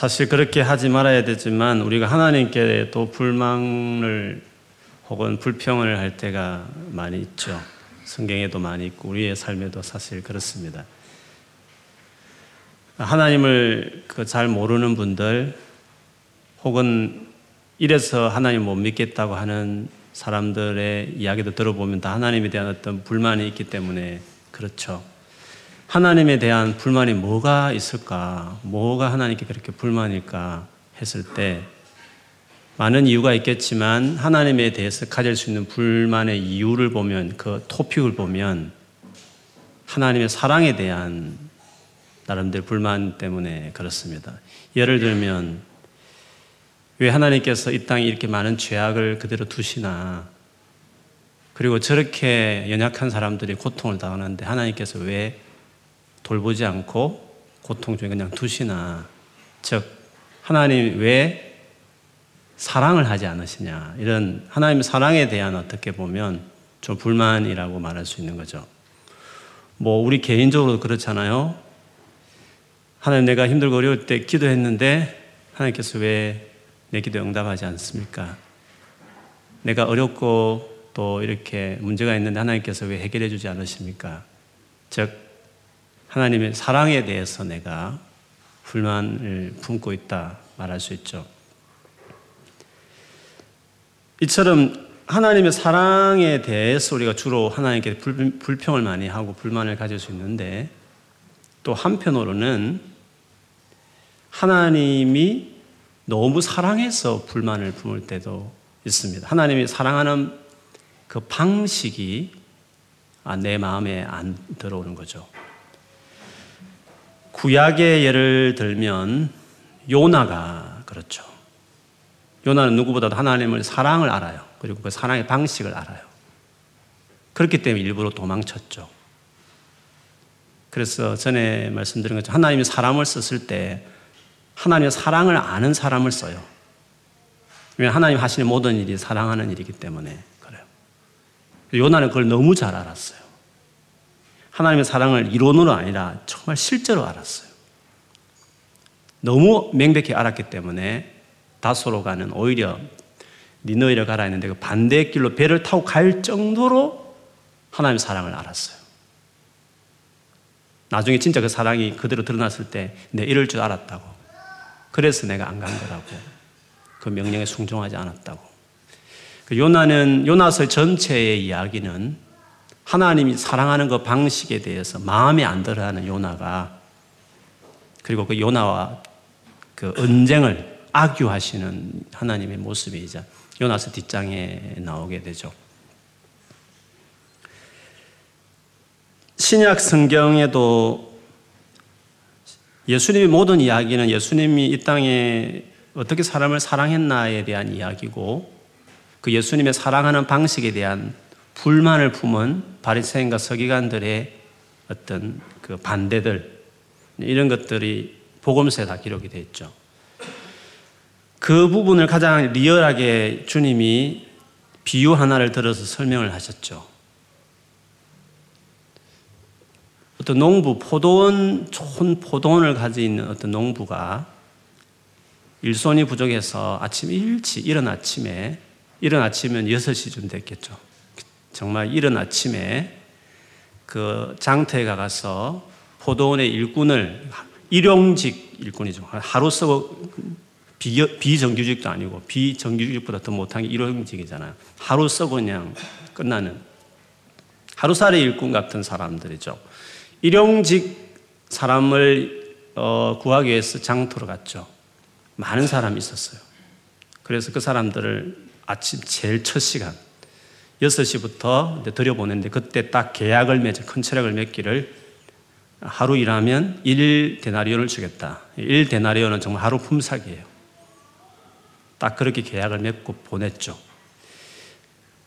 사실 그렇게 하지 말아야 되지만 우리가 하나님께 또 불망을 혹은 불평을 할 때가 많이 있죠. 성경에도 많이 있고 우리의 삶에도 사실 그렇습니다. 하나님을 그 잘 모르는 분들 혹은 이래서 하나님 못 믿겠다고 하는 사람들의 이야기도 들어보면 다 하나님에 대한 어떤 불만이 있기 때문에 그렇죠. 하나님에 대한 불만이 뭐가 있을까? 뭐가 하나님께 그렇게 불만일까? 했을 때 많은 이유가 있겠지만 하나님에 대해서 가질 수 있는 불만의 이유를 보면 그 토픽을 보면 하나님의 사랑에 대한 나름대로 불만 때문에 그렇습니다. 예를 들면 왜 하나님께서 이 땅에 이렇게 많은 죄악을 그대로 두시나 그리고 저렇게 연약한 사람들이 고통을 당하는데 하나님께서 왜 돌보지 않고 고통 중에 그냥 두시나 즉 하나님 왜 사랑을 하지 않으시냐 이런 하나님의 사랑에 대한 어떻게 보면 좀 불만이라고 말할 수 있는 거죠. 뭐 우리 개인적으로 그렇잖아요. 하나님 내가 힘들고 어려울 때 기도했는데 하나님께서 왜 내 기도 응답하지 않습니까? 내가 어렵고 또 이렇게 문제가 있는데 하나님께서 왜 해결해 주지 않으십니까? 즉 하나님의 사랑에 대해서 내가 불만을 품고 있다 말할 수 있죠. 이처럼 하나님의 사랑에 대해서 우리가 주로 하나님께 불평을 많이 하고 불만을 가질 수 있는데 또 한편으로는 하나님이 너무 사랑해서 불만을 품을 때도 있습니다. 하나님이 사랑하는 그 방식이 아, 내 마음에 안 들어오는 거죠. 구약의 예를 들면 요나가 그렇죠. 요나는 누구보다도 하나님을 사랑을 알아요. 그리고 그 사랑의 방식을 알아요. 그렇기 때문에 일부러 도망쳤죠. 그래서 전에 말씀드린 것처럼 하나님이 사람을 썼을 때 하나님의 사랑을 아는 사람을 써요. 왜냐하면 하나님 하시는 모든 일이 사랑하는 일이기 때문에 그래요. 요나는 그걸 너무 잘 알았어요. 하나님의 사랑을 이론으로 아니라 정말 실제로 알았어요. 너무 명백히 알았기 때문에 다소로 가는 오히려 니너이를 가라 했는데 그 반대의 길로 배를 타고 갈 정도로 하나님의 사랑을 알았어요. 나중에 진짜 그 사랑이 그대로 드러났을 때 내 이럴 줄 알았다고. 그래서 내가 안 간 거라고. 그 명령에 순종하지 않았다고. 그 요나는 요나서 전체의 이야기는 하나님이 사랑하는 그 방식에 대해서 마음에 안 들어하는 요나가 그리고 그 요나와 그 언쟁을 악유하시는 하나님의 모습이자 요나서 뒷장에 나오게 되죠. 신약 성경에도 예수님의 모든 이야기는 예수님이 이 땅에 어떻게 사람을 사랑했나에 대한 이야기고 그 예수님의 사랑하는 방식에 대한 불만을 품은 바리새인과 서기관들의 어떤 그 반대들 이런 것들이 복음서에 다 기록이 되어 있죠. 그 부분을 가장 리얼하게 주님이 비유 하나를 들어서 설명을 하셨죠. 어떤 농부, 포도원, 좋은 포도원을 가지고 있는 어떤 농부가 일손이 부족해서 아침 일찍, 이른 아침에, 이른 아침은 6시쯤 됐겠죠. 정말 이른 아침에 그 장터에 가서 포도원의 일꾼을 일용직 일꾼이죠. 하루 쓰고 비정규직도 아니고 비정규직보다 더 못한 게 일용직이잖아요. 하루 쓰고 그냥 끝나는 하루살이 일꾼 같은 사람들이죠. 일용직 사람을 어, 구하기 위해서 장터로 갔죠. 많은 사람이 있었어요. 그래서 그 사람들을 아침 제일 첫 시간 6시부터 들여보냈는데 그때 딱 계약을 맺어 큰 체력을 맺기를 하루 일하면 1데나리온을 주겠다. 1데나리온은 정말 하루 품삯이에요. 딱 그렇게 계약을 맺고 보냈죠.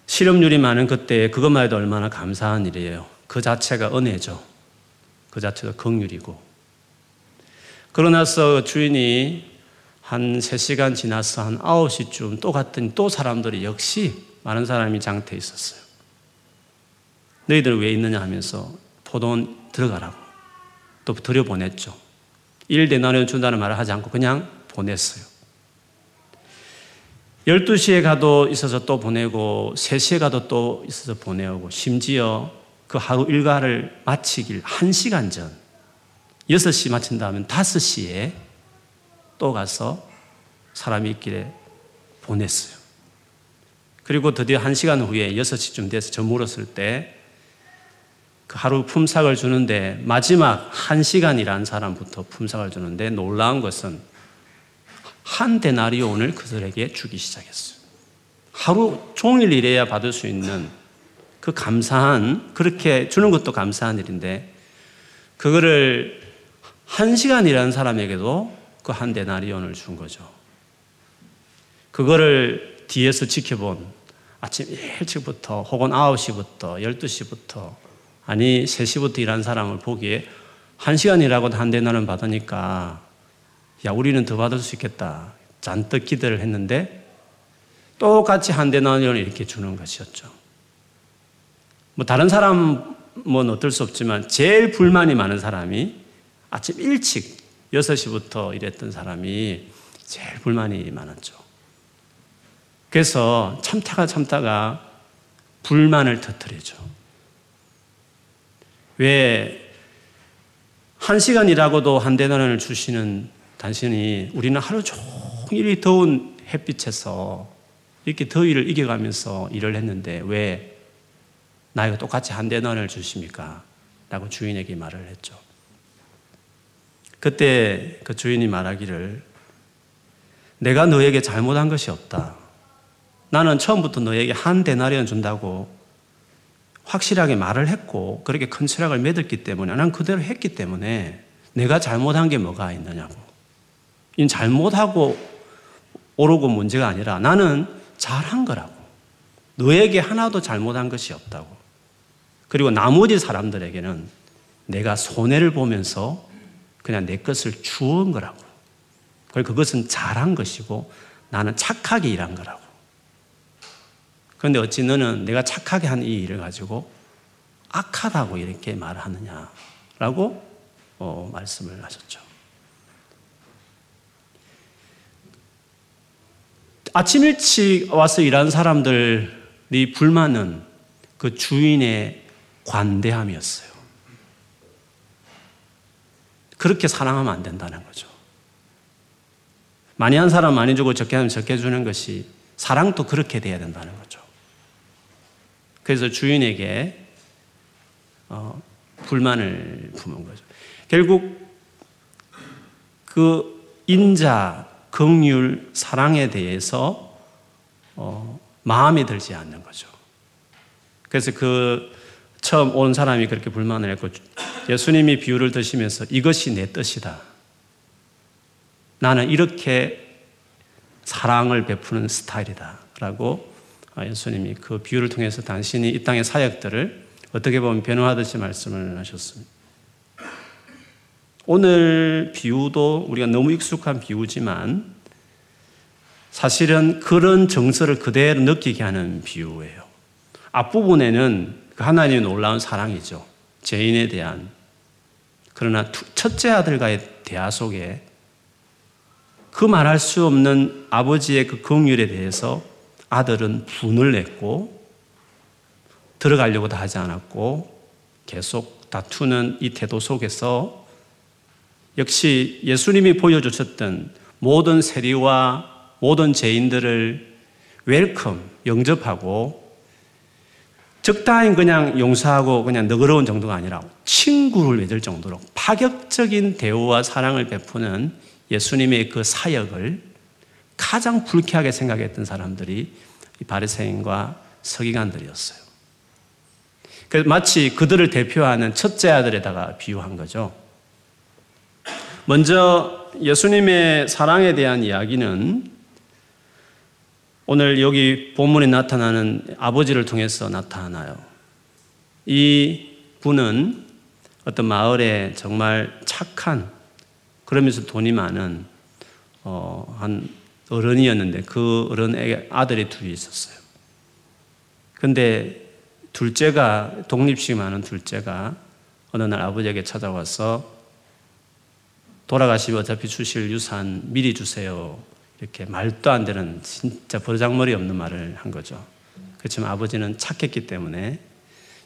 실업률이 많은 그때 그것만 해도 얼마나 감사한 일이에요. 그 자체가 은혜죠. 그 자체가 긍휼이고. 그러나서 주인이 한 3시간 지나서 한 9시쯤 또 갔더니 또 사람들이 역시 많은 사람이 장태에 있었어요. 너희들 왜 있느냐 하면서 포도원 들어가라고 또 들여보냈죠. 1데나리온 준다는 말을 하지 않고 그냥 보냈어요. 12시에 가도 있어서 또 보내고 3시에 가도 또 있어서 보내오고 심지어 그 하루 일과를 마치길 1시간 전 6시 마친다면 5시에 또 가서 사람이 있길래 보냈어요. 그리고 드디어 1시간 후에 6시쯤 돼서 저물었을 때 그 하루 품삯을 주는데 마지막 1시간 일한 사람부터 품삯을 주는데 놀라운 것은 한 데나리온을 그들에게 주기 시작했어요. 하루 종일 일해야 받을 수 있는 그 감사한, 그렇게 주는 것도 감사한 일인데, 그거를 한 시간 일하는 사람에게도 그 한 데나리온을 준 거죠. 그거를 뒤에서 지켜본 아침 일찍부터 혹은 9시부터 12시부터 아니 3시부터 일한 사람을 보기에 한 시간 일하고도 한 데나리온 받으니까 야, 우리는 더 받을 수 있겠다. 잔뜩 기대를 했는데 똑같이 한 대나리온을 이렇게 주는 것이었죠. 뭐 다른 사람은 어떨 수 없지만 제일 불만이 많은 사람이 아침 일찍 6시부터 일했던 사람이 제일 불만이 많았죠. 그래서 참다가 참다가 불만을 터뜨리죠. 왜 한 시간 일하고도 한 대나리온을 주시는 당신이 우리는 하루 종일 더운 햇빛에서 이렇게 더위를 이겨가면서 일을 했는데 왜 나이가 똑같이 한 대너를 주십니까? 라고 주인에게 말을 했죠. 그때 그 주인이 말하기를 내가 너에게 잘못한 것이 없다. 나는 처음부터 너에게 한 데나리온 준다고 확실하게 말을 했고 그렇게 큰 철학을 맺었기 때문에 난 그대로 했기 때문에 내가 잘못한 게 뭐가 있느냐고. 이 잘못하고 오르고 문제가 아니라 나는 잘한 거라고. 너에게 하나도 잘못한 것이 없다고. 그리고 나머지 사람들에게는 내가 손해를 보면서 그냥 내 것을 주은 거라고. 그리고 그것은 잘한 것이고 나는 착하게 일한 거라고. 그런데 어찌 너는 내가 착하게 한 이 일을 가지고 악하다고 이렇게 말하느냐라고 어, 말씀을 하셨죠. 아침 일찍 와서 일하는 사람들이 불만은 그 주인의 관대함이었어요. 그렇게 사랑하면 안 된다는 거죠. 많이 한 사람 많이 주고 적게 하면 적게 주는 것이 사랑도 그렇게 돼야 된다는 거죠. 그래서 주인에게 어, 불만을 품은 거죠. 결국 그 인자, 긍휼, 사랑에 대해서 어, 마음에 들지 않는 거죠. 그래서 그 처음 온 사람이 그렇게 불만을 했고 예수님이 비유를 드시면서 이것이 내 뜻이다. 나는 이렇게 사랑을 베푸는 스타일이다. 라고 예수님이 그 비유를 통해서 당신이 이 땅의 사역들을 어떻게 보면 변호하듯이 말씀을 하셨습니다. 오늘 비유도 우리가 너무 익숙한 비유지만 사실은 그런 정서를 그대로 느끼게 하는 비유예요. 앞부분에는 그 하나님의 놀라운 사랑이죠. 죄인에 대한. 그러나 첫째 아들과의 대화 속에 그 말할 수 없는 아버지의 그 긍휼에 대해서 아들은 분을 냈고 들어가려고도 하지 않았고 계속 다투는 이 태도 속에서 역시 예수님이 보여주셨던 모든 세리와 모든 죄인들을 welcome, 영접하고 적당히 그냥 용서하고 그냥 너그러운 정도가 아니라 친구를 맺을 정도로 파격적인 대우와 사랑을 베푸는 예수님의 그 사역을 가장 불쾌하게 생각했던 사람들이 바리새인과 서기관들이었어요. 그래서 마치 그들을 대표하는 첫째 아들에다가 비유한 거죠. 먼저 예수님의 사랑에 대한 이야기는 오늘 여기 본문에 나타나는 아버지를 통해서 나타나요. 이 분은 어떤 마을에 정말 착한 그러면서 돈이 많은 어, 한 어른이었는데 그 어른에게 아들이 둘이 있었어요. 근데 둘째가 독립심이 많은 둘째가 어느 날 아버지에게 찾아와서 돌아가시면 어차피 주실 유산 미리 주세요. 이렇게 말도 안 되는 진짜 버장머리 없는 말을 한 거죠. 그렇지만 아버지는 착했기 때문에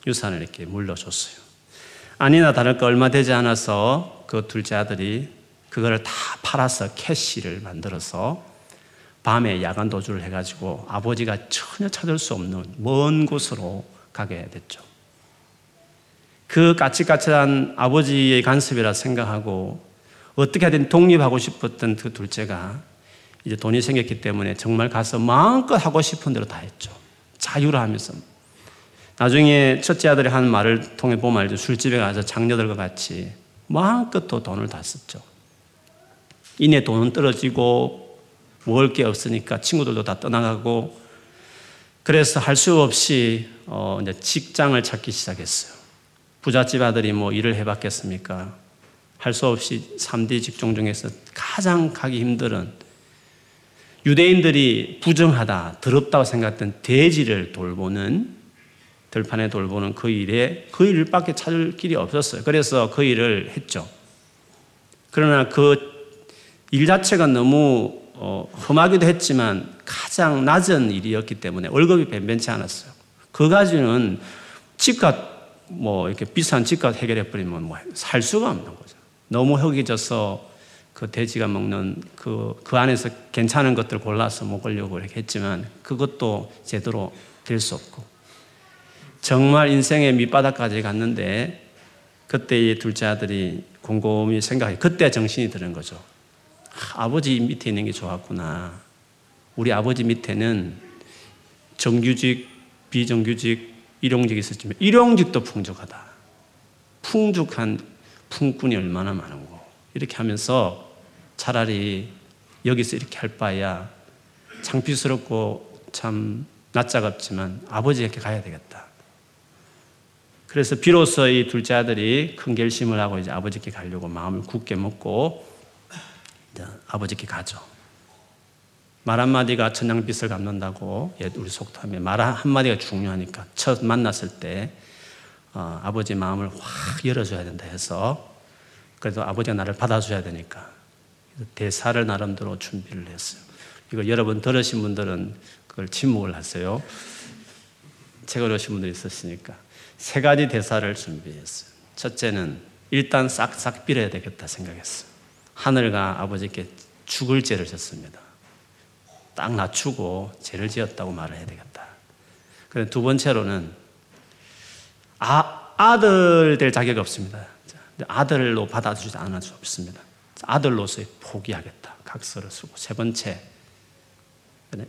유산을 이렇게 물려줬어요. 아니나 다를까 얼마 되지 않아서 그 둘째 아들이 그거를 다 팔아서 캐시를 만들어서 밤에 야간 도주를 해가지고 아버지가 전혀 찾을 수 없는 먼 곳으로 가게 됐죠. 그 까칠까칠한 아버지의 간섭이라 생각하고 어떻게든 독립하고 싶었던 그 둘째가 이제 돈이 생겼기 때문에 정말 가서 마음껏 하고 싶은 대로 다 했죠. 자유를 하면서. 나중에 첫째 아들이 한 말을 통해 보면 알죠. 술집에 가서 장녀들과 같이 마음껏 또 돈을 다 썼죠. 이내 돈은 떨어지고 먹을 게 없으니까 친구들도 다 떠나가고 그래서 할 수 없이 어 이제 직장을 찾기 시작했어요. 부잣집 아들이 뭐 일을 해봤겠습니까? 할 수 없이 3대 직종 중에서 가장 가기 힘든 유대인들이 부정하다, 더럽다고 생각했던 돼지를 돌보는 들판에 돌보는 그 일에 그 일밖에 찾을 길이 없었어요. 그래서 그 일을 했죠. 그러나 그 일 자체가 너무 어, 험하기도 했지만 가장 낮은 일이었기 때문에 월급이 변변치 않았어요. 그 가지는 집값 뭐 이렇게 비싼 집값 해결해 버리면 뭐 살 수가 없는 거죠. 너무 허기져서 그 돼지가 먹는 그, 그 안에서 괜찮은 것들 골라서 먹으려고 이렇게 했지만 그것도 제대로 될 수 없고 정말 인생의 밑바닥까지 갔는데 그때 이 둘째 아들이 곰곰이 생각해 그때 정신이 드는 거죠. 아 버지 밑에 있는 게 좋았구나. 우리 아버지 밑에는 정규직, 비정규직, 일용직이 있었지만 일용직도 풍족하다. 풍족한 풍꾼이 얼마나 많은고. 이렇게 하면서 차라리 여기서 이렇게 할 바야 창피스럽고 참 낯짝없지만 아버지에게 가야 되겠다. 그래서 비로소 이 둘째 아들이 큰 결심을 하고 이제 아버지께 가려고 마음을 굳게 먹고 아버지께 가죠. 말 한마디가 천냥빚을 갚는다고 우리 속담에 말 한마디가 중요하니까 첫 만났을 때 어, 아버지 마음을 확 열어줘야 된다 해서 그래도 아버지가 나를 받아줘야 되니까 대사를 나름대로 준비를 했어요. 이거 여러분 들으신 분들은 그걸 침묵을 하세요. 책을 오신 분들이 있었으니까 세 가지 대사를 준비했어요. 첫째는 일단 싹싹 빌어야 되겠다 생각했어요. 하늘과 아버지께 죽을 죄를 졌습니다. 딱 낮추고 죄를 지었다고 말을 해야 되겠다. 그런데 두 번째로는 아, 아들 될 자격이 없습니다. 아들로 받아주지 않을 수 없습니다. 아들로서의 포기하겠다. 각서를 쓰고. 세 번째,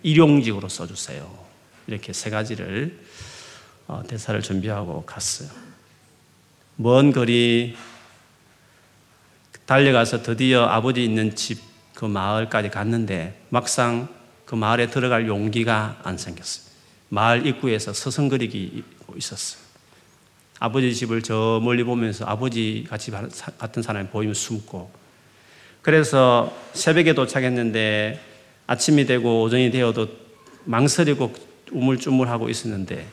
일용직으로 써주세요. 이렇게 세 가지를 어, 대사를 준비하고 갔어요. 먼 거리 달려가서 드디어 아버지 있는 집 그 마을까지 갔는데 막상 그 마을에 들어갈 용기가 안 생겼어요. 마을 입구에서 서성거리고 있었어요. 아버지 집을 저 멀리 보면서 아버지 같이 같은 사람이 보이면 숨고 그래서 새벽에 도착했는데 아침이 되고 오전이 되어도 망설이고 우물쭈물하고 있었는데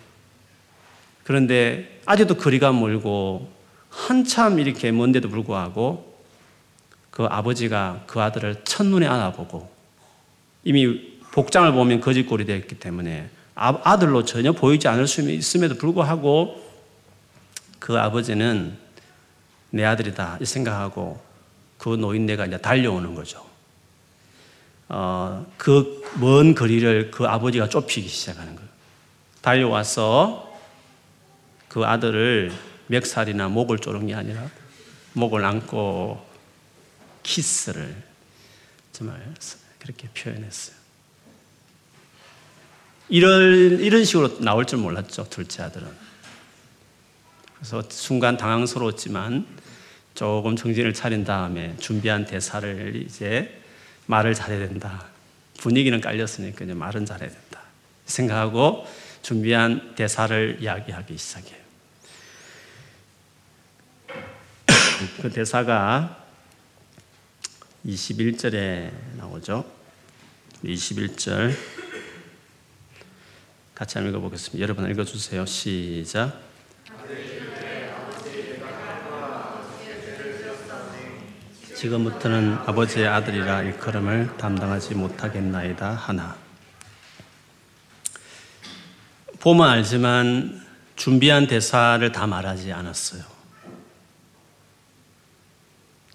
그런데 아직도 거리가 멀고 한참 이렇게 먼데도 불구하고 그 아버지가 그 아들을 첫눈에 안아보고 이미 복장을 보면 거짓골이 되었기 때문에 아, 아들로 전혀 보이지 않을 수 있음에도 불구하고 그 아버지는 내 아들이다 이 생각하고 그 노인네가 이제 달려오는 거죠. 어, 그 먼 거리를 그 아버지가 좁히기 시작하는 거예요. 달려와서 그 아들을 멱살이나 목을 조른 게 아니라 목을 안고 키스를 정말 그렇게 표현했어요. 이런, 이런 식으로 나올 줄 몰랐죠, 둘째 아들은. 그래서 순간 당황스러웠지만 조금 정신을 차린 다음에 준비한 대사를 이제 말을 잘해야 된다. 분위기는 깔렸으니까 이제 말은 잘해야 된다. 생각하고 준비한 대사를 이야기하기 시작해요. 그 대사가 21절에 나오죠. 21절 같이 한번 읽어보겠습니다. 여러분 읽어주세요. 시작. 지금부터는 아버지의 아들이라 일컬음을 담당하지 못하겠나이다 하나. 보면 알지만 준비한 대사를 다 말하지 않았어요.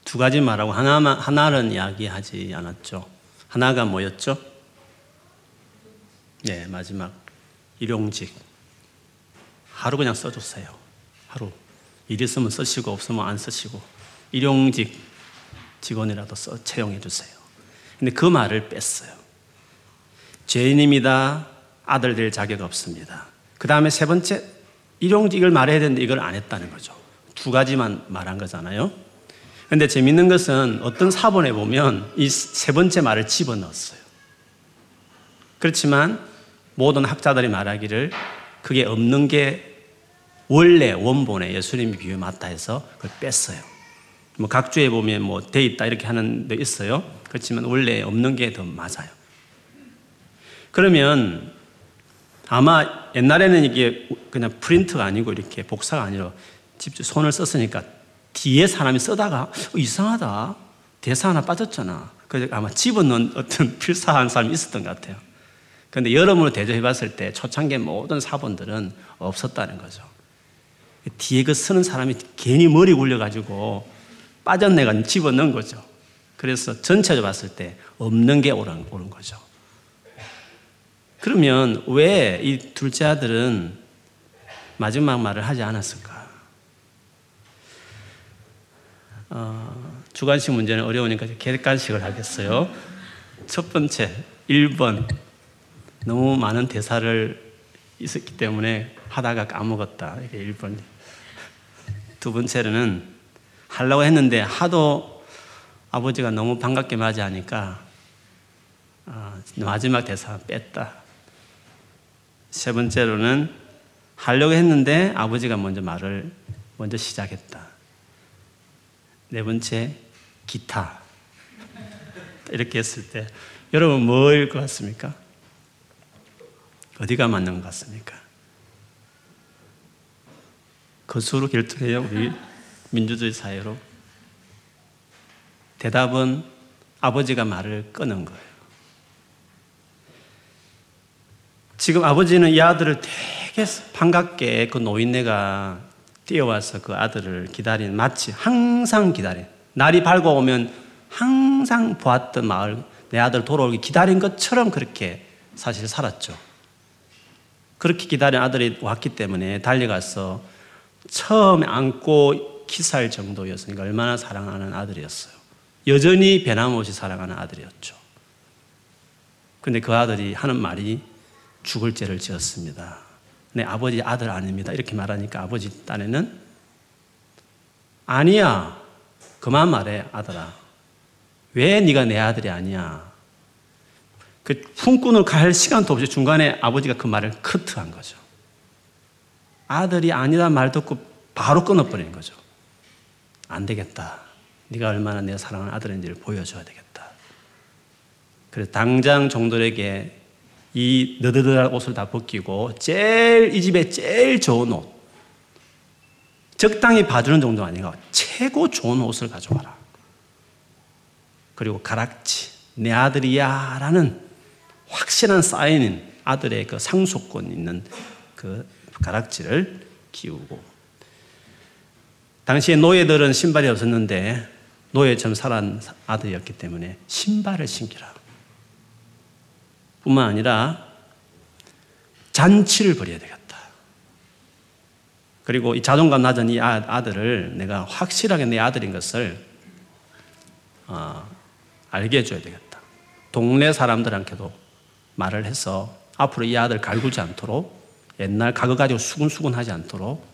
두 가지 말하고 하나만 하나는 이야기하지 않았죠. 하나가 뭐였죠? 네, 마지막 일용직. 하루 그냥 써주세요. 하루. 일 있으면 쓰시고 없으면 안 쓰시고 일용직 직원이라도 써 채용해 주세요. 근데 그 말을 뺐어요. 죄인입니다. 아들 될 자격 없습니다. 그 다음에 세 번째 일용직을 말해야 되는데 이걸 안 했다는 거죠. 두 가지만 말한 거잖아요. 근데 재밌는 것은 어떤 사본에 보면 이 세 번째 말을 집어넣었어요. 그렇지만 모든 학자들이 말하기를 그게 없는 게 원래 원본에 예수님이 비유 맞다 해서 그걸 뺐어요. 뭐 각주에 보면 뭐 돼 있다 이렇게 하는 데 있어요. 그렇지만 원래 없는 게 더 맞아요. 그러면 아마 옛날에는 이게 그냥 프린트가 아니고 이렇게 복사가 아니라 직접 손을 썼으니까 뒤에 사람이 쓰다가 어, 이상하다. 대사 하나 빠졌잖아. 그래서 아마 집어넣은 어떤 필사한 사람이 있었던 것 같아요. 그런데 여러모로 대조해 봤을 때 초창기 모든 사본들은 없었다는 거죠. 뒤에 그 쓰는 사람이 괜히 머리 굴려가지고 빠졌네가 집어넣은 거죠. 그래서 전체적으로 봤을 때 없는 게 옳은, 옳은 거죠. 그러면 왜 이 둘째 아들은 마지막 말을 하지 않았을까? 어, 주관식 문제는 어려우니까 객관식을 하겠어요. 첫 번째, 1번. 너무 많은 대사를 있었기 때문에 하다가 까먹었다. 이게 1번. 두 번째로는 하려고 했는데 하도 아버지가 너무 반갑게 맞이하니까 어, 마지막 대사 뺐다. 세 번째로는 하려고 했는데 아버지가 먼저 말을 먼저 시작했다. 네 번째, 기타. 이렇게 했을 때 여러분 뭐일 것 같습니까? 어디가 맞는 것 같습니까? 거수로 결정해요, 우리 민주주의 사회로. 대답은 아버지가 말을 끊은 거예요. 지금 아버지는 이 아들을 되게 반갑게 그 노인네가 뛰어와서 그 아들을 기다린 마치 항상 기다린 날이 밝아오면 항상 보았던 마을 내 아들 돌아오기 기다린 것처럼 그렇게 사실 살았죠. 그렇게 기다린 아들이 왔기 때문에 달려가서 처음에 안고 키살 정도였으니까 얼마나 사랑하는 아들이었어요. 여전히 변함없이 사랑하는 아들이었죠. 근데 그 아들이 하는 말이 죽을 죄를 지었습니다. 내 아버지 아들 아닙니다. 이렇게 말하니까 아버지 딴에는 아니야. 그만 말해 아들아. 왜 네가 내 아들이 아니야? 그 품꾼을 갈 시간도 없이 중간에 아버지가 그 말을 커트한 거죠. 아들이 아니란 말 듣고 바로 끊어버리는 거죠. 안 되겠다. 네가 얼마나 내 사랑하는 아들인지를 보여줘야 되겠다. 그래서 당장 종들에게 이 너드드한 옷을 다 벗기고 제일 이 집에 제일 좋은 옷 적당히 봐주는 정도 아닌가 최고 좋은 옷을 가져와라 그리고 가락지 내 아들이야 라는 확실한 사인인 아들의 그 상속권 있는 그 가락지를 키우고 당시에 노예들은 신발이 없었는데 노예처럼 살아난 아들이었기 때문에 신발을 신기라 뿐만 아니라 잔치를 벌여야 되겠다. 그리고 이 자존감 낮은 이 아, 아들을 내가 확실하게 내 아들인 것을 어, 알게 해줘야 되겠다. 동네 사람들한테도 말을 해서 앞으로 이 아들 갈구지 않도록 옛날 가거 가지고 수근수근 하지 않도록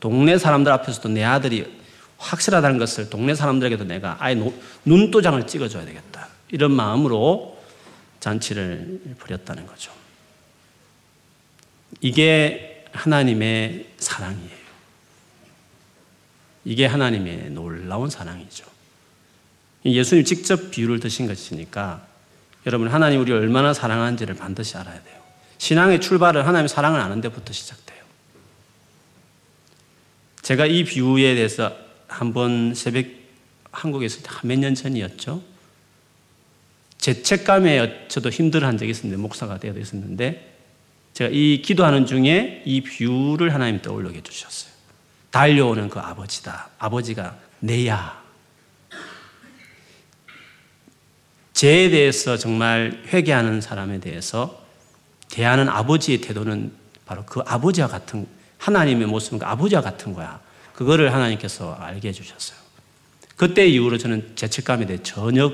동네 사람들 앞에서도 내 아들이 확실하다는 것을 동네 사람들에게도 내가 아예 눈도장을 찍어줘야 되겠다. 이런 마음으로 잔치를 벌였다는 거죠. 이게 하나님의 사랑이에요. 이게 하나님의 놀라운 사랑이죠. 예수님 직접 비유를 드신 것이니까 여러분 하나님 우리 얼마나 사랑하는지를 반드시 알아야 돼요. 신앙의 출발은 하나님 사랑을 아는 데부터 시작돼요. 제가 이 비유에 대해서 한번 새벽 한국에서 몇 년 전이었죠. 죄책감에 저도 힘들어한 적이 있었는데 목사가 되어 있었는데 제가 이 기도하는 중에 이 비유를 하나님 떠올리게 해주셨어요. 달려오는 그 아버지다. 아버지가 내야. 죄에 대해서 정말 회개하는 사람에 대해서 대하는 아버지의 태도는 바로 그 아버지와 같은 하나님의 모습은 그 아버지와 같은 거야. 그거를 하나님께서 알게 해주셨어요. 그때 이후로 저는 죄책감에 대해 전혀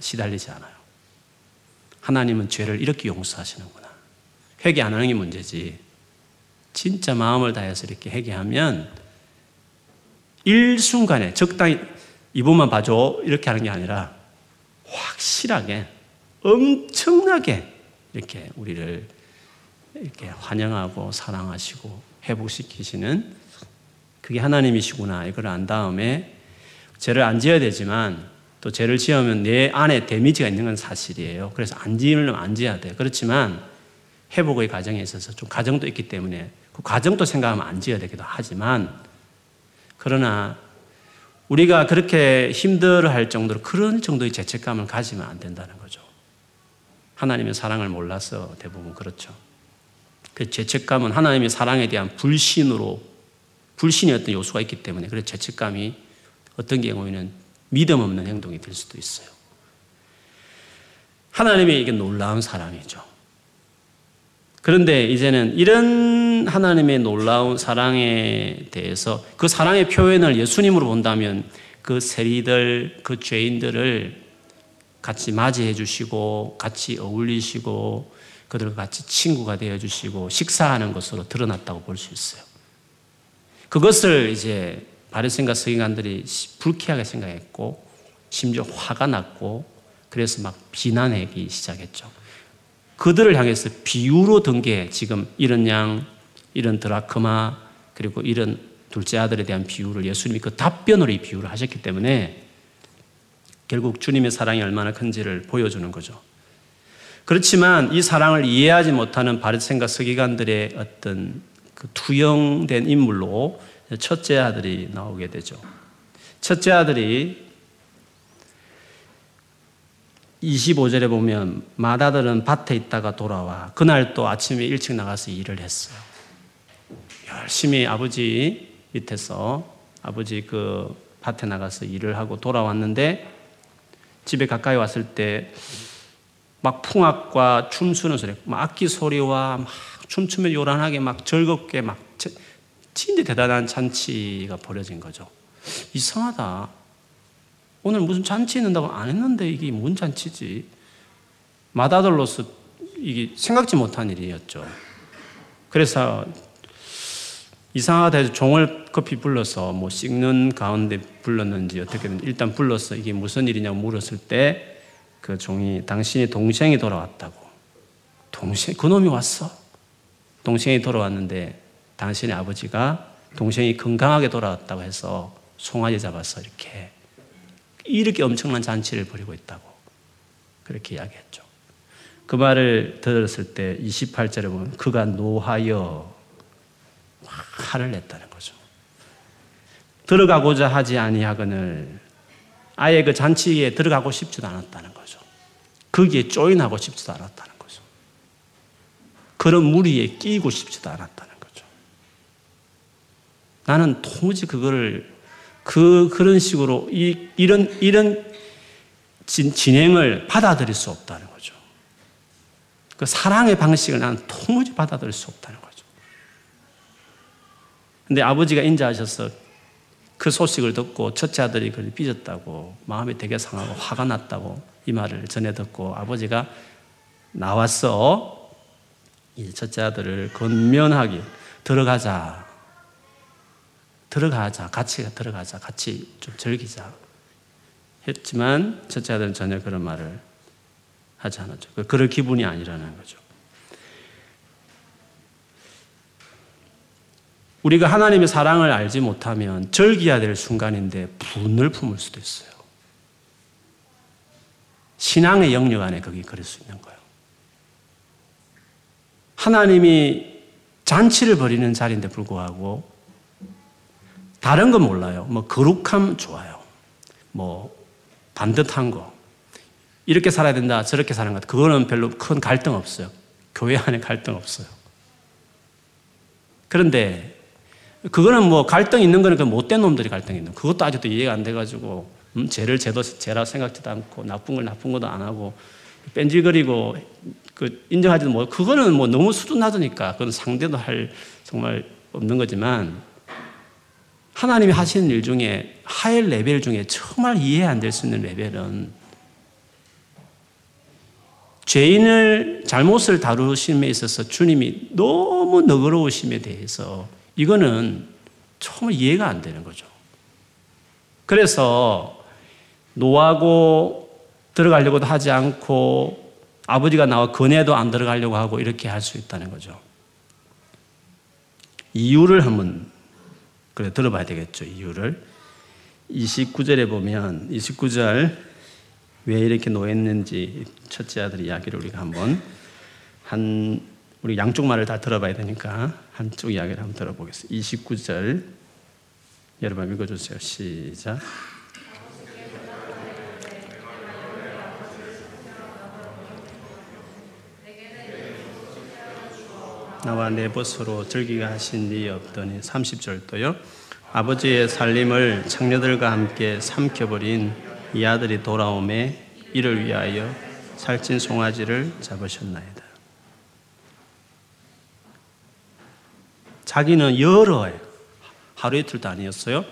시달리지 않아요. 하나님은 죄를 이렇게 용서하시는구나. 회개 안 하는 게 문제지. 진짜 마음을 다해서 이렇게 회개하면 일순간에 적당히 이번만 봐줘 이렇게 하는 게 아니라 확실하게 엄청나게 이렇게 우리를 이렇게 환영하고 사랑하시고 회복시키시는 그게 하나님이시구나 이걸 안 다음에 죄를 안 지어야 되지만 또 죄를 지으면 내 안에 데미지가 있는 건 사실이에요. 그래서 안 지으려면 안 지어야 돼. 그렇지만 회복의 과정에 있어서 좀 과정도 있기 때문에 그 과정도 생각하면 안 지어야 되기도 하지만 그러나 우리가 그렇게 힘들어 할 정도로 그런 정도의 죄책감을 가지면 안 된다는 거죠. 하나님의 사랑을 몰라서 대부분 그렇죠. 그 죄책감은 하나님의 사랑에 대한 불신으로 불신이 어떤 요소가 있기 때문에 그래서 죄책감이 어떤 경우에는 믿음 없는 행동이 될 수도 있어요. 하나님의 이게 놀라운 사랑이죠. 그런데 이제는 이런 하나님의 놀라운 사랑에 대해서 그 사랑의 표현을 예수님으로 본다면 그 세리들, 그 죄인들을 같이 맞이해 주시고 같이 어울리시고 그들과 같이 친구가 되어 주시고 식사하는 것으로 드러났다고 볼 수 있어요. 그것을 이제 바리새인과 서기관들이 불쾌하게 생각했고 심지어 화가 났고 그래서 막 비난하기 시작했죠. 그들을 향해서 비유로 든 게 지금 이런 양, 이런 드라크마 그리고 이런 둘째 아들에 대한 비유를 예수님이 그 답변으로 이 비유를 하셨기 때문에 결국 주님의 사랑이 얼마나 큰지를 보여주는 거죠. 그렇지만 이 사랑을 이해하지 못하는 바리새인과 서기관들의 어떤 그 투영된 인물로 첫째 아들이 나오게 되죠. 첫째 아들이 25절에 보면 마다들은 밭에 있다가 돌아와 그날 또 아침에 일찍 나가서 일을 했어요. 열심히 아버지 밑에서 아버지 그 밭에 나가서 일을 하고 돌아왔는데 집에 가까이 왔을 때 막 풍악과 춤추는 소리, 막 악기 소리와 막 춤추며 요란하게 막 즐겁게 막 진짜 대단한 잔치가 벌어진 거죠. 이상하다. 오늘 무슨 잔치 있는다고 안 했는데 이게 뭔 잔치지? 마다들로서 이게 생각지 못한 일이었죠. 그래서 이상하다 해서 종을 급히 불러서 뭐 씻는 가운데 불렀는지 어떻게든 일단 불러서 이게 무슨 일이냐고 물었을 때 그 종이 당신의 동생이 돌아왔다고. 동생, 그놈이 왔어. 동생이 돌아왔는데 당신의 아버지가 동생이 건강하게 돌아왔다고 해서 송아지 잡아서 이렇게 이렇게 엄청난 잔치를 벌이고 있다고 그렇게 이야기했죠. 그 말을 들었을 때 28절에 보면 그가 노하여 화를 냈다는 거죠. 들어가고자 하지 아니하거늘 아예 그 잔치에 들어가고 싶지도 않았다는 거죠. 거기에 조인하고 싶지도 않았다는 거죠. 그런 무리에 끼고 싶지도 않았다는 거죠. 나는 도무지 그거를 그 그런 식으로 이, 이런 이런 진, 진행을 받아들일 수 없다는 거죠. 그 사랑의 방식을 나는 도무지 받아들일 수 없다는 거죠. 근데 아버지가 인자하셔서 그 소식을 듣고 첫째 아들이 그걸 삐졌다고 마음이 되게 상하고 화가 났다고 이 말을 전해 듣고 아버지가 나왔어. 이제 첫째 아들을 건면하기. 들어가자. 들어가자. 같이 들어가자. 같이 좀 즐기자 했지만 첫째 아들은 전혀 그런 말을 하지 않았죠. 그럴 기분이 아니라는 거죠. 우리가 하나님의 사랑을 알지 못하면 절기해야 될 순간인데 분을 품을 수도 있어요. 신앙의 영역 안에 거기 그럴 수 있는 거예요. 하나님이 잔치를 벌이는 자리인데 불구하고 다른 건 몰라요. 뭐 거룩함 좋아요. 뭐 반듯한 거 이렇게 살아야 된다 저렇게 사는 것 그거는 별로 큰 갈등 없어요. 교회 안에 갈등 없어요. 그런데 그거는 뭐 갈등 있는 거는 그 못된 놈들이 갈등 있는 그것도 아직도 이해가 안 돼가지고 음, 죄를 죄도 죄라 생각지도 않고 나쁜 걸 나쁜 것도 안 하고 뺀질거리고 그 인정하지도 못 그거는 뭐 너무 수준 낮으니까 그건 상대도 할 정말 없는 거지만 하나님이 하시는 일 중에 하일 레벨 중에 정말 이해 안 될 수 있는 레벨은 죄인을 잘못을 다루심에 있어서 주님이 너무 너그러우심에 대해서 이거는 정말 이해가 안 되는 거죠. 그래서 노하고 들어가려고도 하지 않고 아버지가 나와 건해도 안 들어가려고 하고 이렇게 할 수 있다는 거죠. 이유를 한번 그래 들어봐야 되겠죠. 이유를 29절에 보면 29절 왜 이렇게 노했는지 첫째 아들 이야기를 우리가 한번 한 우리 양쪽 말을 다 들어봐야 되니까 한쪽 이야기를 한번 들어보겠습니다. 29절 여러분 읽어주세요. 시작. 나와 내 벗으로 즐기게 하신 이 없더니 30절도요. 아버지의 살림을 창녀들과 함께 삼켜버린 이 아들이 돌아오매 이를 위하여 살찐 송아지를 잡으셨나이다. 자기는 여러 해, 하루 이틀도 아니었어요.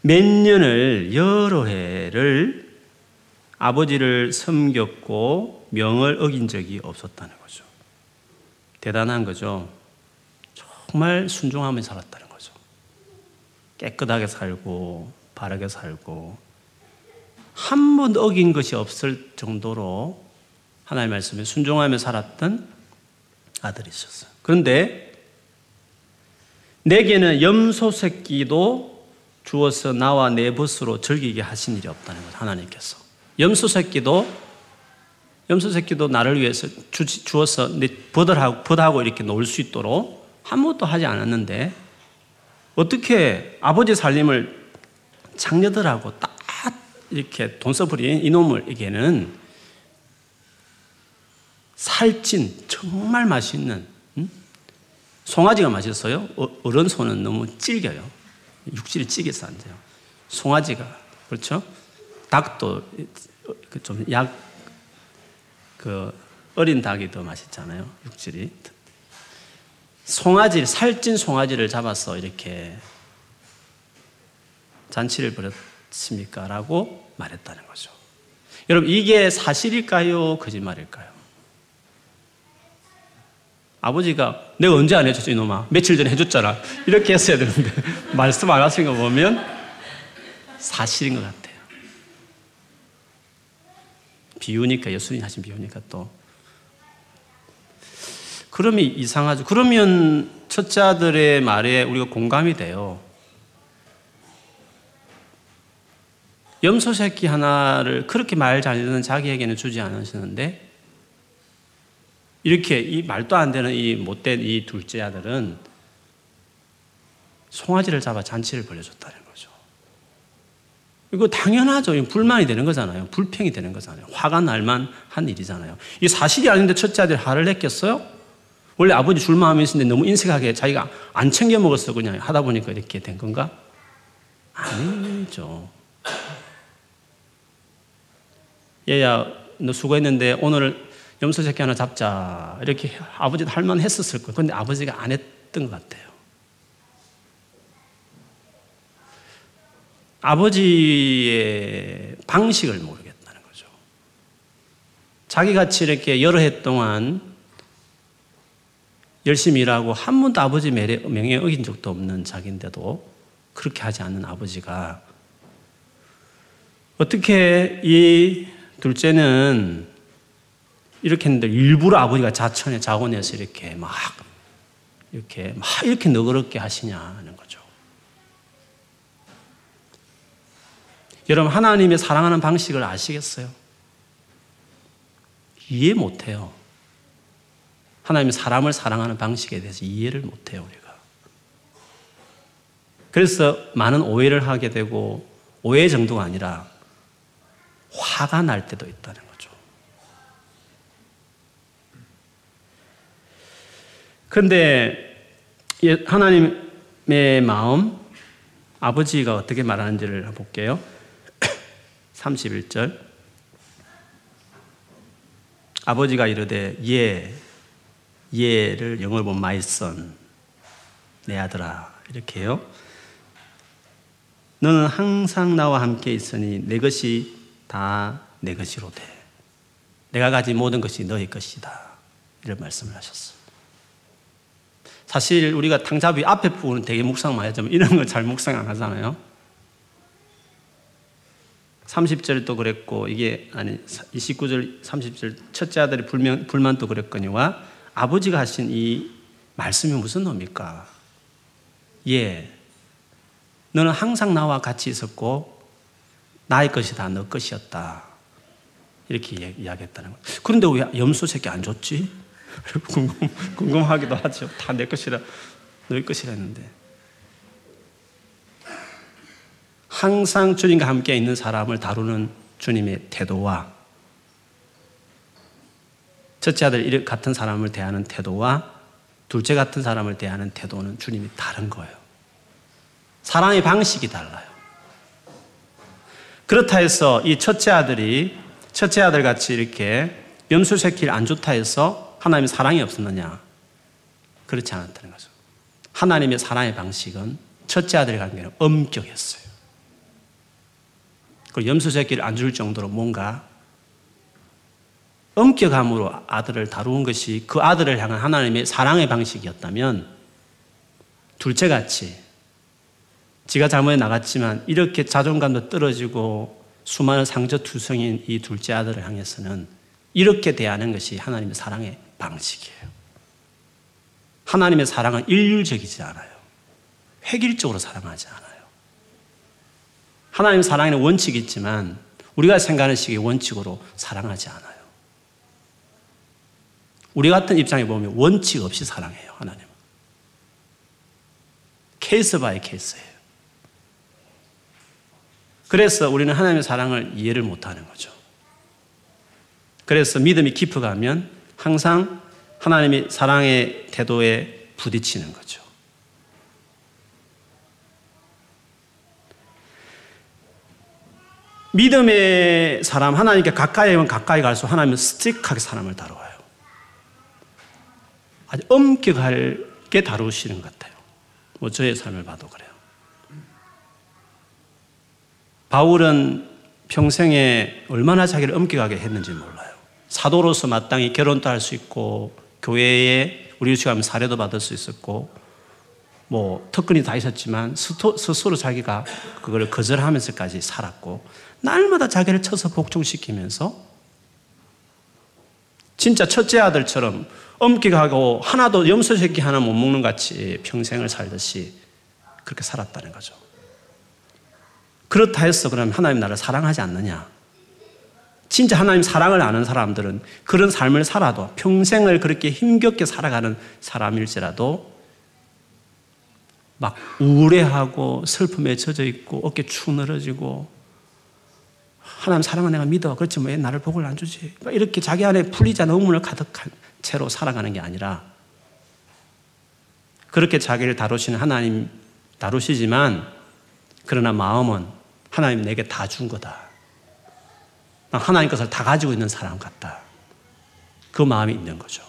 몇 년을 여러 해를 아버지를 섬겼고 명을 어긴 적이 없었다는 거죠. 대단한 거죠. 정말 순종하며 살았다는 거죠. 깨끗하게 살고 바르게 살고 한 번 어긴 것이 없을 정도로 하나님 말씀에 순종하며 살았던 아들이 있었어요. 그런데 내게는 염소 새끼도 주어서 나와 내 벗으로 즐기게 하신 일이 없다는 것 하나님께서 염소 새끼도 염소 새끼도 나를 위해서 주, 주어서 내 벗하고 벗하고 이렇게 놀 수 있도록 아무것도 하지 않았는데 어떻게 아버지 살림을 장녀들하고 딱 이렇게 돈 써버린 이놈을에게는 살찐 정말 맛있는 음? 송아지가 맛있어요. 어, 어른 손은 너무 질겨요. 육질이 찌개서 안 돼요. 송아지가 그렇죠. 닭도 그 좀약 그 어린 닭이 더 맛있잖아요. 육질이. 송아지, 살찐 송아지를 잡아서 이렇게 잔치를 벌였습니까? 라고 말했다는 거죠. 여러분, 이게 사실일까요? 거짓말일까요? 아버지가 내가 언제 안 해줬어, 이놈아? 며칠 전에 해줬잖아. 이렇게 했어야 되는데, 말씀 안 하신 거 보면 사실인 것 같아요. 비유니까, 예수님 하신 비유니까 또. 그러면 이상하죠. 그러면 첫째 아들의 말에 우리가 공감이 돼요. 염소 새끼 하나를 그렇게 말 잘 듣는 자기에게는 주지 않으시는데 이렇게 이 말도 안 되는 이 못된 이 둘째 아들은 송아지를 잡아 잔치를 벌여줬다는 거죠. 이거 당연하죠. 불만이 되는 거잖아요. 불평이 되는 거잖아요. 화가 날만 한 일이잖아요. 이 사실이 아닌데 첫째 아들 화를 냈겠어요? 원래 아버지 줄 마음이 있는데 너무 인색하게 자기가 안 챙겨 먹었어 그냥 하다 보니까 이렇게 된 건가? 아니죠. 얘야, 너 수고했는데 오늘 염소 새끼 하나 잡자. 이렇게 아버지도 할만 했었을 거예요. 근데 아버지가 안 했던 것 같아요. 아버지의 방식을 모르겠다는 거죠. 자기같이 이렇게 여러 해 동안 열심히 일하고 한 번도 아버지 명예 어긴 적도 없는 자기인데도 그렇게 하지 않는 아버지가 어떻게 이 둘째는 이렇게 했는데 일부러 아버지가 자천에 자원해서 이렇게 막 이렇게 막 이렇게 너그럽게 하시냐는 거죠. 여러분 하나님의 사랑하는 방식을 아시겠어요? 이해 못해요. 하나님의 사람을 사랑하는 방식에 대해서 이해를 못해요 우리가. 그래서 많은 오해를 하게 되고 오해 정도가 아니라 화가 날 때도 있다는 거죠. 그런데 하나님의 마음, 아버지가 어떻게 말하는지를 볼게요. 31절. 아버지가 이르되 예, 예를 영어로 보면 son, 내 아들아 이렇게요. 너는 항상 나와 함께 있으니 내 것이 다 내 것이로 돼. 내가 가진 모든 것이 너의 것이다. 이런 말씀을 하셨어요. 사실 우리가 탕자비 앞에 부분은 되게 묵상 많이 하지만 이런 거잘 묵상 안 하잖아요. 30절도 그랬고 이게 아니 29절 30절 첫째 아들의 불명, 불만도 그랬거니와 아버지가 하신 이 말씀이 무슨 놈입니까? 예. 너는 항상 나와 같이 있었고 나의 것이 다 너 것이었다. 이렇게 이야기했다는 거예요. 그런데 왜 염소 새끼 안 줬지? 궁금, 궁금하기도 하죠. 다 내 것이라, 너의 것이라 했는데. 항상 주님과 함께 있는 사람을 다루는 주님의 태도와 첫째 아들 같은 사람을 대하는 태도와 둘째 같은 사람을 대하는 태도는 주님이 다른 거예요. 사랑의 방식이 달라요. 그렇다 해서 이 첫째 아들이 첫째 아들 같이 이렇게 염소 새끼를 안 좋다 해서 하나님의 사랑이 없었느냐? 그렇지 않았다는 거죠. 하나님의 사랑의 방식은 첫째 아들의 관계는 엄격했어요. 그 염소 새끼를 안 줄 정도로 뭔가 엄격함으로 아들을 다루는 것이 그 아들을 향한 하나님의 사랑의 방식이었다면 둘째 같이 지가 잘못해 나갔지만 이렇게 자존감도 떨어지고 수많은 상처투성인 이 둘째 아들을 향해서는 이렇게 대하는 것이 하나님의 사랑의 방식이에요. 하나님의 사랑은 일률적이지 않아요. 획일적으로 사랑하지 않아요. 하나님의 사랑에는 원칙이 있지만 우리가 생각하는 식의 원칙으로 사랑하지 않아요. 우리 같은 입장에 보면 원칙 없이 사랑해요, 하나님은. case by case예요. 그래서 우리는 하나님의 사랑을 이해를 못하는 거죠. 그래서 믿음이 깊어가면 항상 하나님의 사랑의 태도에 부딪히는 거죠. 믿음의 사람, 하나님께 가까이 오면 가까이 갈수록 하나님은 스틱하게 사람을 다루어요. 아주 엄격하게 다루시는 것 같아요. 뭐 저의 삶을 봐도 그래요. 바울은 평생에 얼마나 자기를 엄격하게 했는지 몰라요. 사도로서 마땅히 결혼도 할 수 있고 교회에 우리 시간 사례도 받을 수 있었고 뭐 특권이 다 있었지만 스스로 자기가 그걸 거절하면서까지 살았고 날마다 자기를 쳐서 복종시키면서 진짜 첫째 아들처럼 엄격하고 하나도 염소 새끼 하나 못 먹는 같이 평생을 살듯이 그렇게 살았다는 거죠. 그렇다 해서 그러면 하나님 나를 사랑하지 않느냐? 진짜 하나님 사랑을 아는 사람들은 그런 삶을 살아도 평생을 그렇게 힘겹게 살아가는 사람일지라도 막 우울해하고 슬픔에 젖어 있고 어깨 축 늘어지고 하나님 사랑은 내가 믿어. 그렇지 왜 나를 복을 안 주지? 이렇게 자기 안에 풀리지 않은 의문을 가득한 채로 살아가는 게 아니라 그렇게 자기를 다루시는 하나님 다루시지만 그러나 마음은 하나님 내게 다 준 거다. 하나님 것을 다 가지고 있는 사람 같다. 그 마음이 있는 거죠.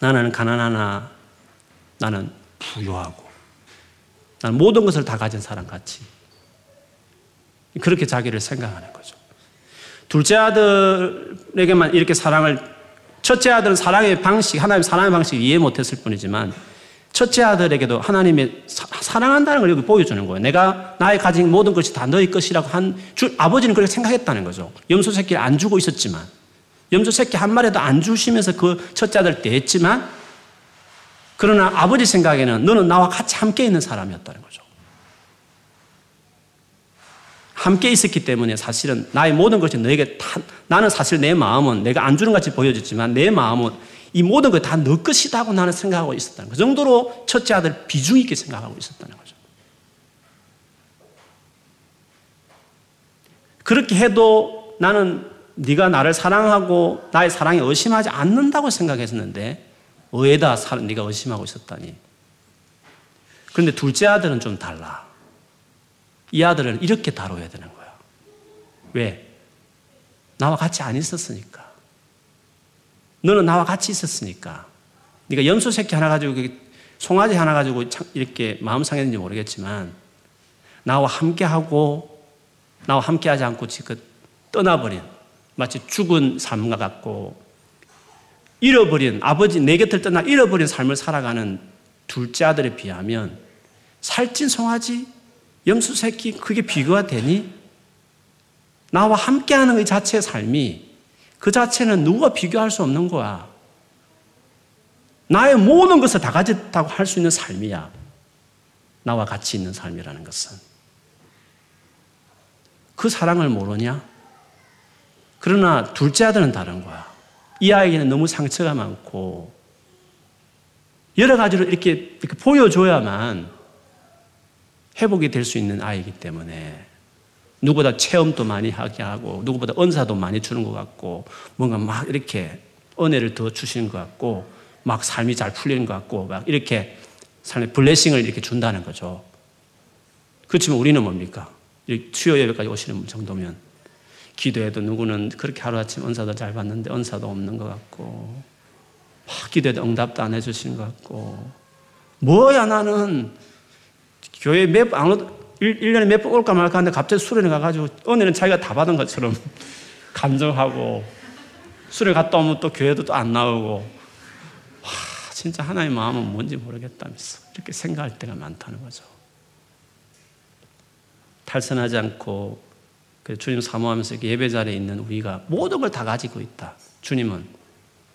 나는 가난하나 나는 부유하고 나는 모든 것을 다 가진 사람 같이 그렇게 자기를 생각하는 거죠. 둘째 아들에게만 이렇게 사랑을 첫째 아들은 사랑의 방식, 하나님의 사랑의 방식 이해 못했을 뿐이지만 첫째 아들에게도 하나님의 사, 랑한다는 걸 여기 보여주는 거예요. 내가 나의 가진 모든 것이 다 너의 것이라고 한 주, 아버지는 그렇게 생각했다는 거죠. 염소 새끼를 안 주고 있었지만 염소 새끼 한 마리도 안 주시면서 그 첫째 아들 대했지만 그러나 아버지 생각에는 너는 나와 같이 함께 있는 사람이었다는 거죠. 함께 있었기 때문에 사실은 나의 모든 것이 너에게 다, 나는 사실 내 마음은 내가 안 주는 같이 보여졌지만 내 마음은 이 모든 것다너 것이다고 나는 생각하고 있었다는 그 정도로 첫째 아들 비중 있게 생각하고 있었다는 거죠. 그렇게 해도 나는 네가 나를 사랑하고 나의 사랑에 의심하지 않는다고 생각했었는데 의에다 네가 의심하고 있었다니. 그런데 둘째 아들은 좀 달라. 이 아들은 이렇게 다뤄야 되는 거야. 왜? 나와 같이 안 있었으니까. 너는 나와 같이 있었으니까. 네가 염소 새끼 하나 가지고 송아지 하나 가지고 이렇게 마음 상했는지 모르겠지만 나와 함께하고 나와 함께하지 않고 지금 떠나버린 마치 죽은 삶과 같고 잃어버린 아버지 내 곁을 떠나 잃어버린 삶을 살아가는 둘째 아들에 비하면 살찐 송아지 염소 새끼 그게 비교가 되니 나와 함께하는 그 자체의 삶이 그 자체는 누가 비교할 수 없는 거야. 나의 모든 것을 다 가졌다고 할 수 있는 삶이야. 나와 같이 있는 삶이라는 것은. 그 사랑을 모르냐? 그러나 둘째 아들은 다른 거야. 이 아이에게는 너무 상처가 많고 여러 가지로 이렇게, 이렇게 보여줘야만 회복이 될 수 있는 아이이기 때문에 누구보다 체험도 많이 하게 하고 누구보다 은사도 많이 주는 것 같고 뭔가 막 이렇게 은혜를 더 주시는 것 같고 막 삶이 잘 풀리는 것 같고 막 이렇게 삶의 블레싱을 이렇게 준다는 거죠. 그렇지만 우리는 뭡니까? 수요 예배까지 오시는 정도면 기도해도 누구는 그렇게 하루아침 은사도 잘 받는데 은사도 없는 것 같고 막 기도해도 응답도 안 해주시는 것 같고 뭐야 나는 교회 몇, 안, 1, 년에 몇 번 올까 말까 하는데 갑자기 수련회 가가지고 은혜는 자기가 다 받은 것처럼 감정하고 수련회 갔다 오면 또 교회도 또 안 나오고 와 진짜 하나님의 마음은 뭔지 모르겠다면서 이렇게 생각할 때가 많다는 거죠. 탈선하지 않고 그 주님 사모하면서 예배 자리에 있는 우리가 모든 걸 다 가지고 있다. 주님은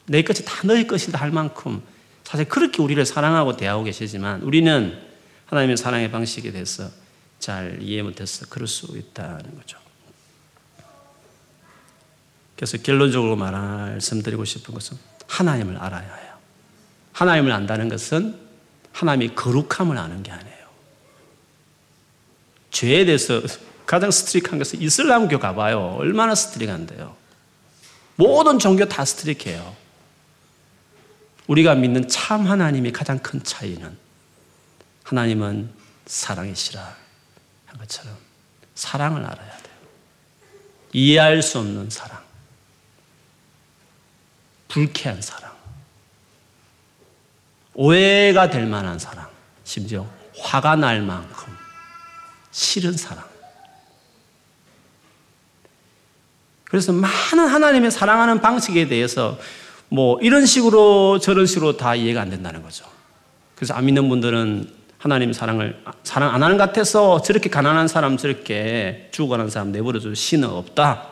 내 것이 다 너의 것이다 할 만큼 사실 그렇게 우리를 사랑하고 대하고 계시지만 우리는 하나님의 사랑의 방식에 대해서 잘 이해 못해서 그럴 수 있다는 거죠. 그래서 결론적으로 말씀드리고 싶은 것은 하나님을 알아야 해요. 하나님을 안다는 것은 하나님의 거룩함을 아는 게 아니에요. 죄에 대해서 가장 strict한 것은 이슬람교 가 봐요. 얼마나 strict한데요. 모든 종교 다 strict해요. 우리가 믿는 참 하나님이 가장 큰 차이는 하나님은 사랑이시라 한 것처럼 사랑을 알아야 돼요. 이해할 수 없는 사랑. 불쾌한 사랑. 오해가 될 만한 사랑. 심지어 화가 날 만큼 싫은 사랑. 그래서 많은 하나님의 사랑하는 방식에 대해서 뭐 이런 식으로 저런 식으로 다 이해가 안 된다는 거죠. 그래서 안 믿는 분들은 하나님 사랑을 사랑 안 하는 것 같아서 저렇게 가난한 사람 저렇게 죽어가는 사람 내버려줄 신은 없다.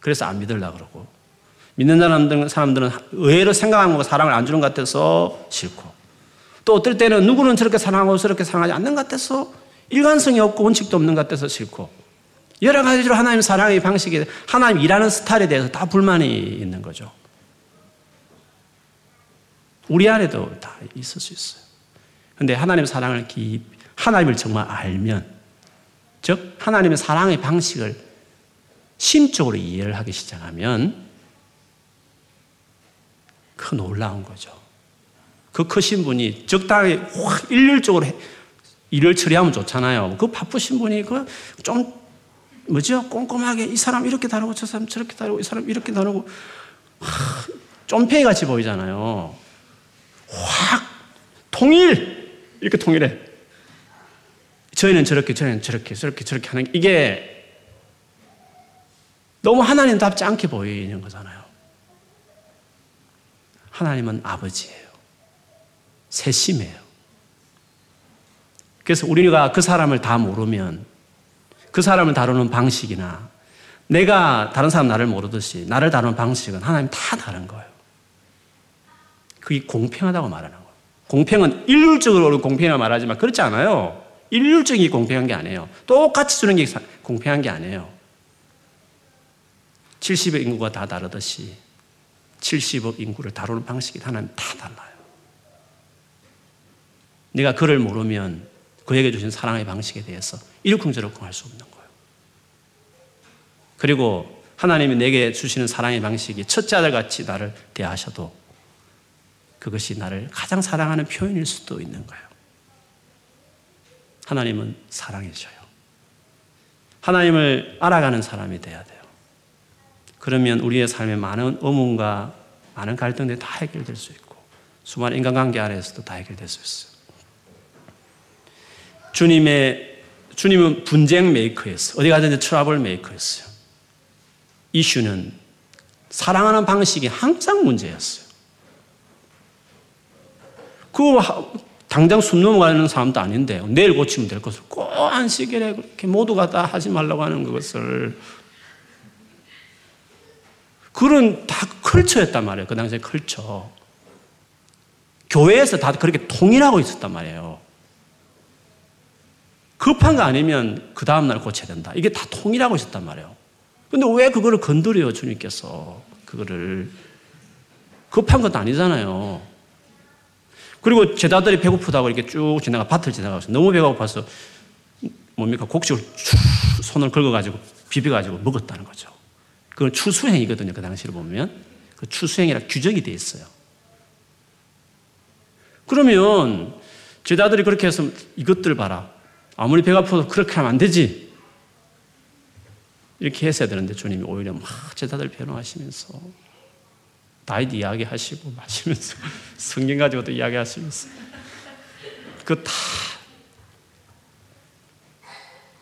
그래서 안 믿으려 그러고 믿는 사람들은, 사람들은 의외로 생각하는 거 사랑을 안 주는 것 같아서 싫고 또 어떨 때는 누구는 저렇게 사랑하고 저렇게 사랑하지 않는 것 같아서 일관성이 없고 원칙도 없는 것 같아서 싫고 여러 가지로 하나님 사랑의 방식에 하나님 일하는 스타일에 대해서 다 불만이 있는 거죠. 우리 안에도 다 있을 수 있어요. 근데 하나님의 사랑을 깊, 하나님을 정말 알면, 즉, 하나님의 사랑의 방식을 심적으로 이해를 하기 시작하면, 그 놀라운 거죠. 그 크신 분이 적당히 확 일률적으로 일을 처리하면 좋잖아요. 그 바쁘신 분이 그 좀 뭐죠? 꼼꼼하게 이 사람 이렇게 다루고 저 사람 저렇게 다루고 이 사람 이렇게 다루고 쫌페이 같이 보이잖아요. 확 통일 이렇게 통일해. 저희는 저렇게 저희는 저렇게 저렇게 저렇게 하는 이게 너무 하나님답지 않게 보이는 거잖아요. 하나님은 아버지예요. 세심해요. 그래서 우리가 그 사람을 다 모르면 그 사람을 다루는 방식이나 내가 다른 사람 나를 모르듯이 나를 다루는 방식은 하나님 다 다른 거예요. 그게 공평하다고 말하는 거예요. 공평은 일률적으로 공평을 말하지만 그렇지 않아요. 일률적이 공평한 게 아니에요. 똑같이 주는 게 공평한 게 아니에요. 70억 인구가 다 다르듯이 70억 인구를 다루는 방식이 하나님 다 달라요. 네가 그를 모르면 그에게 주신 사랑의 방식에 대해서 일쿵저쿵 할 수 없는 거예요. 그리고 하나님이 내게 주시는 사랑의 방식이 첫째 아들 같이 나를 대하셔도 그것이 나를 가장 사랑하는 표현일 수도 있는 거예요. 하나님은 사랑이셔요. 하나님을 알아가는 사람이 돼야 돼요. 그러면 우리의 삶에 많은 의문과 많은 갈등들이 다 해결될 수 있고 수많은 인간관계 안에서도 다 해결될 수 있어요. 주님의 주님은 분쟁 메이커였어요. 어디 가든지 트러블 메이커였어요. 이슈는 사랑하는 방식이 항상 문제였어요. 그 당장 숨 넘어가는 사람도 아닌데 내일 고치면 될 것을 꼭 안식일에 그렇게 모두가 다 하지 말라고 하는 것을 그런 다 컬처였단 말이에요. 그 당시에 컬처. 교회에서 다 그렇게 통일하고 있었단 말이에요. 급한 거 아니면 그 다음날 고쳐야 된다. 이게 다 통일하고 있었단 말이에요. 근데 왜 그거를 건드려요, 주님께서. 그거를. 급한 것도 아니잖아요. 그리고 제자들이 배고프다고 이렇게 쭉 지나가 밭을 지나가서 너무 배가 고파서 뭡니까 곡식을 손을 긁어가지고 비벼가지고 먹었다는 거죠. 그건 추수행이거든요. 그 당시를 보면 그 추수행이라 규정이 돼 있어요. 그러면 제자들이 그렇게 해서 이것들 봐라. 아무리 배가 아파도 그렇게 하면 안 되지. 이렇게 했어야 되는데 주님이 오히려 막 제자들 변호하시면서 다이드 이야기하시고 마시면서 성경 가지고도 이야기하시면서 그 다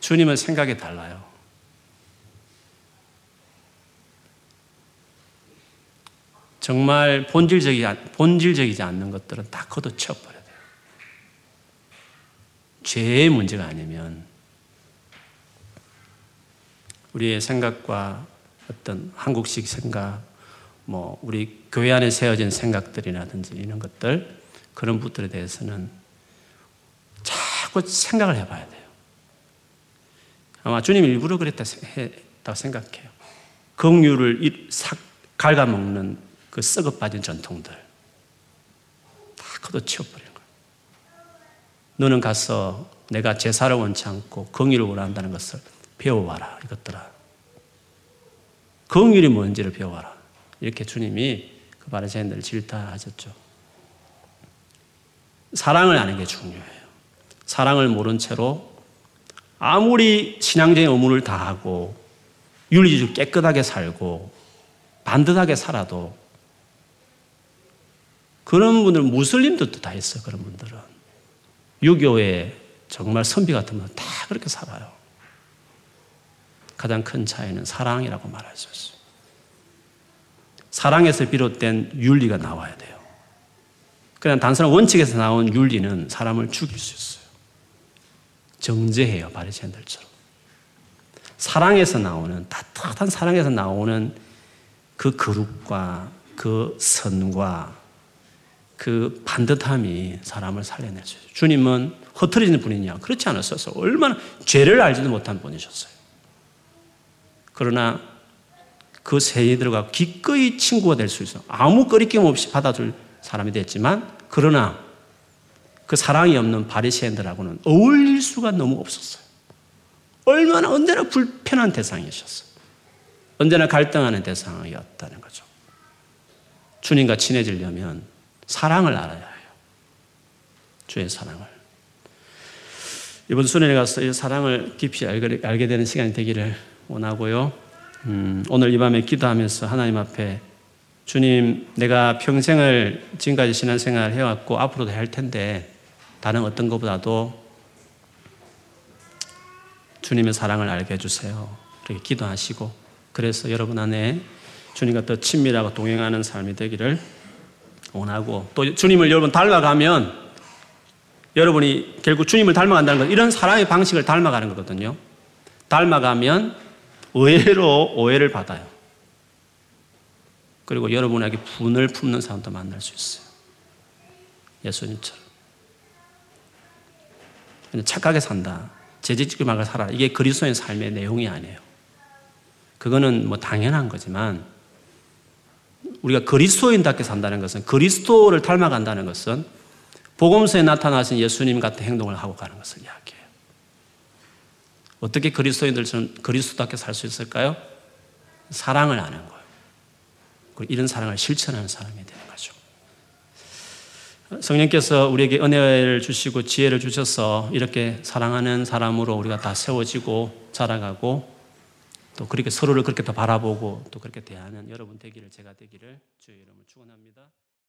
주님은 생각이 달라요. 정말 본질적이, 본질적이지 않는 것들은 다 걷어쳐버려야 돼요. 죄의 문제가 아니면 우리의 생각과 어떤 한국식 생각, 뭐 우리 교회 안에 세워진 생각들이라든지 이런 것들 그런 부분들에 대해서는 자꾸 생각을 해봐야 돼요. 아마 주님 일부러 그랬다 했다고 생각해요. 긍휼을 싹 갉아먹는 그 썩어 빠진 전통들 다 걷어치워버리는 거예요. 너는 가서 내가 제사를 원치 않고 긍휼을 원한다는 것을 배워와라 이것들아. 긍휼이 뭔지를 배워와라. 이렇게 주님이 그 바리새인들을 질타하셨죠. 사랑을 아는 게 중요해요. 사랑을 모른 채로 아무리 신앙적인 의무를 다하고 윤리적으로 깨끗하게 살고 반듯하게 살아도 그런 분들 무슬림들도 다 있어요. 그런 분들은 유교의 정말 선비 같은 분들 다 그렇게 살아요. 가장 큰 차이는 사랑이라고 말할 수 있어요. 사랑에서 비롯된 윤리가 나와야 돼요. 그냥 단순한 원칙에서 나온 윤리는 사람을 죽일 수 있어요. 정제해요, 바리새인들처럼. 사랑에서 나오는 따뜻한 사랑에서 나오는 그 거룩과 그 선과 그 반듯함이 사람을 살려낼 수 있어요. 주님은 허트리는 분이냐? 그렇지 않았어요. 얼마나 죄를 알지도 못한 분이셨어요. 그러나 그 세이들과 기꺼이 친구가 될 수 있어. 아무 거리낌 없이 받아줄 사람이 됐지만 그러나 그 사랑이 없는 바리새인들하고는 어울릴 수가 너무 없었어요. 얼마나 언제나 불편한 대상이셨어요. 언제나 갈등하는 대상이었다는 거죠. 주님과 친해지려면 사랑을 알아야 해요. 주의 사랑을. 이번 수련회 가서 이 사랑을 깊이 알게 되는 시간이 되기를 원하고요. 음, 오늘 이 밤에 기도하면서 하나님 앞에 주님, 내가 평생을 지금까지 신앙생활 해왔고 앞으로도 할 텐데 다른 어떤 것보다도 주님의 사랑을 알게 해주세요. 그렇게 기도하시고 그래서 여러분 안에 주님과 더 친밀하고 동행하는 삶이 되기를 원하고 또 주님을 여러분 닮아가면 여러분이 결국 주님을 닮아간다는 것 이런 사랑의 방식을 닮아가는 거거든요. 닮아가면 의외로 오해를 받아요. 그리고 여러분에게 분을 품는 사람도 만날 수 있어요. 예수님처럼. 착하게 산다. 재직지게 말고 살아. 이게 그리스도의 삶의 내용이 아니에요. 그거는 뭐 당연한 거지만 우리가 그리스도인답게 산다는 것은 그리스도를 닮아간다는 것은 복음서에 나타나신 예수님 같은 행동을 하고 가는 것을 이야기해요. 어떻게 그리스도인들처럼 그리스도답게 살 수 있을까요? 사랑을 아는 거예요. 이런 사랑을 실천하는 사람이 되는 거죠. 성령께서 우리에게 은혜를 주시고 지혜를 주셔서 이렇게 사랑하는 사람으로 우리가 다 세워지고 자라가고 또 그렇게 서로를 그렇게 더 바라보고 또 그렇게 대하는 여러분 되기를 제가 되기를 주의 이름으로 축원합니다.